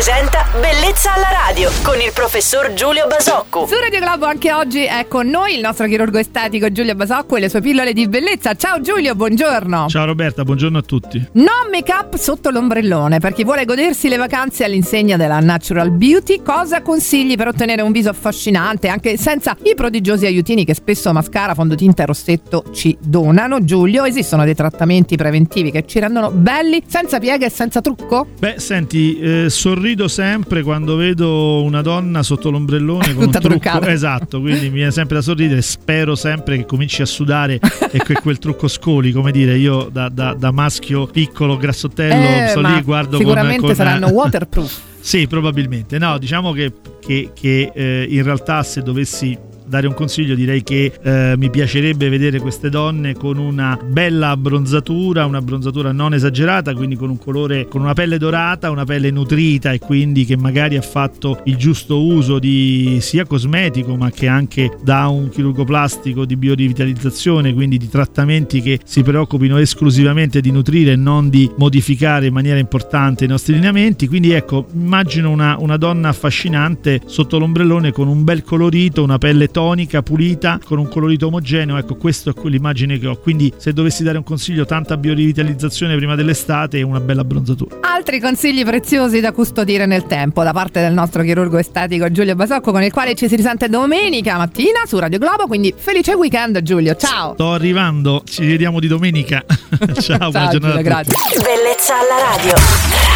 presenta Bellezza alla radio con il professor Giulio Basocco. Su Radio Globo anche oggi è con noi il nostro chirurgo estetico Giulio Basocco e le sue pillole di bellezza. Ciao Giulio, buongiorno. Ciao Roberta, buongiorno a tutti. No make up sotto l'ombrellone per chi vuole godersi le vacanze all'insegna della Natural Beauty. Cosa consigli per ottenere un viso affascinante anche senza i prodigiosi aiutini che spesso mascara, fondotinta e rossetto ci donano? Giulio, esistono dei trattamenti preventivi che ci rendono belli senza pieghe e senza trucco? Beh, senti, eh, sorrido sempre quando vedo una donna sotto l'ombrellone con Tutta un trucco. truccata. Esatto, quindi mi viene sempre da sorridere. Spero sempre che cominci a sudare e che quel trucco scoli. Come dire, io da, da- da maschio piccolo, grassottello, Eh, sto lì, guardo sicuramente con, con saranno waterproof. Sì, probabilmente. No, diciamo che, che- che, eh, in realtà se dovessi dare un consiglio direi che eh, mi piacerebbe vedere queste donne con una bella abbronzatura, una abbronzatura non esagerata, quindi con un colore, con una pelle dorata, una pelle nutrita e quindi che magari ha fatto il giusto uso di sia cosmetico ma che anche da un chirurgo plastico di biorivitalizzazione, quindi di trattamenti che si preoccupino esclusivamente di nutrire e non di modificare in maniera importante i nostri lineamenti. Quindi ecco, immagino una, una donna affascinante sotto l'ombrellone con un bel colorito, una pelle tonica, pulita, con un colorito omogeneo. Ecco, questa è quell'immagine che ho. Quindi se dovessi dare un consiglio, tanta biorivitalizzazione prima dell'estate e una bella abbronzatura. Altri consigli preziosi da custodire nel tempo da parte del nostro chirurgo estetico Giulio Basocco con il quale ci si risente domenica mattina su Radio Globo, quindi felice weekend Giulio, ciao! Sto arrivando, ci vediamo di domenica. Ciao, buona Ciao giornata. Giulio, grazie. Bellezza alla radio.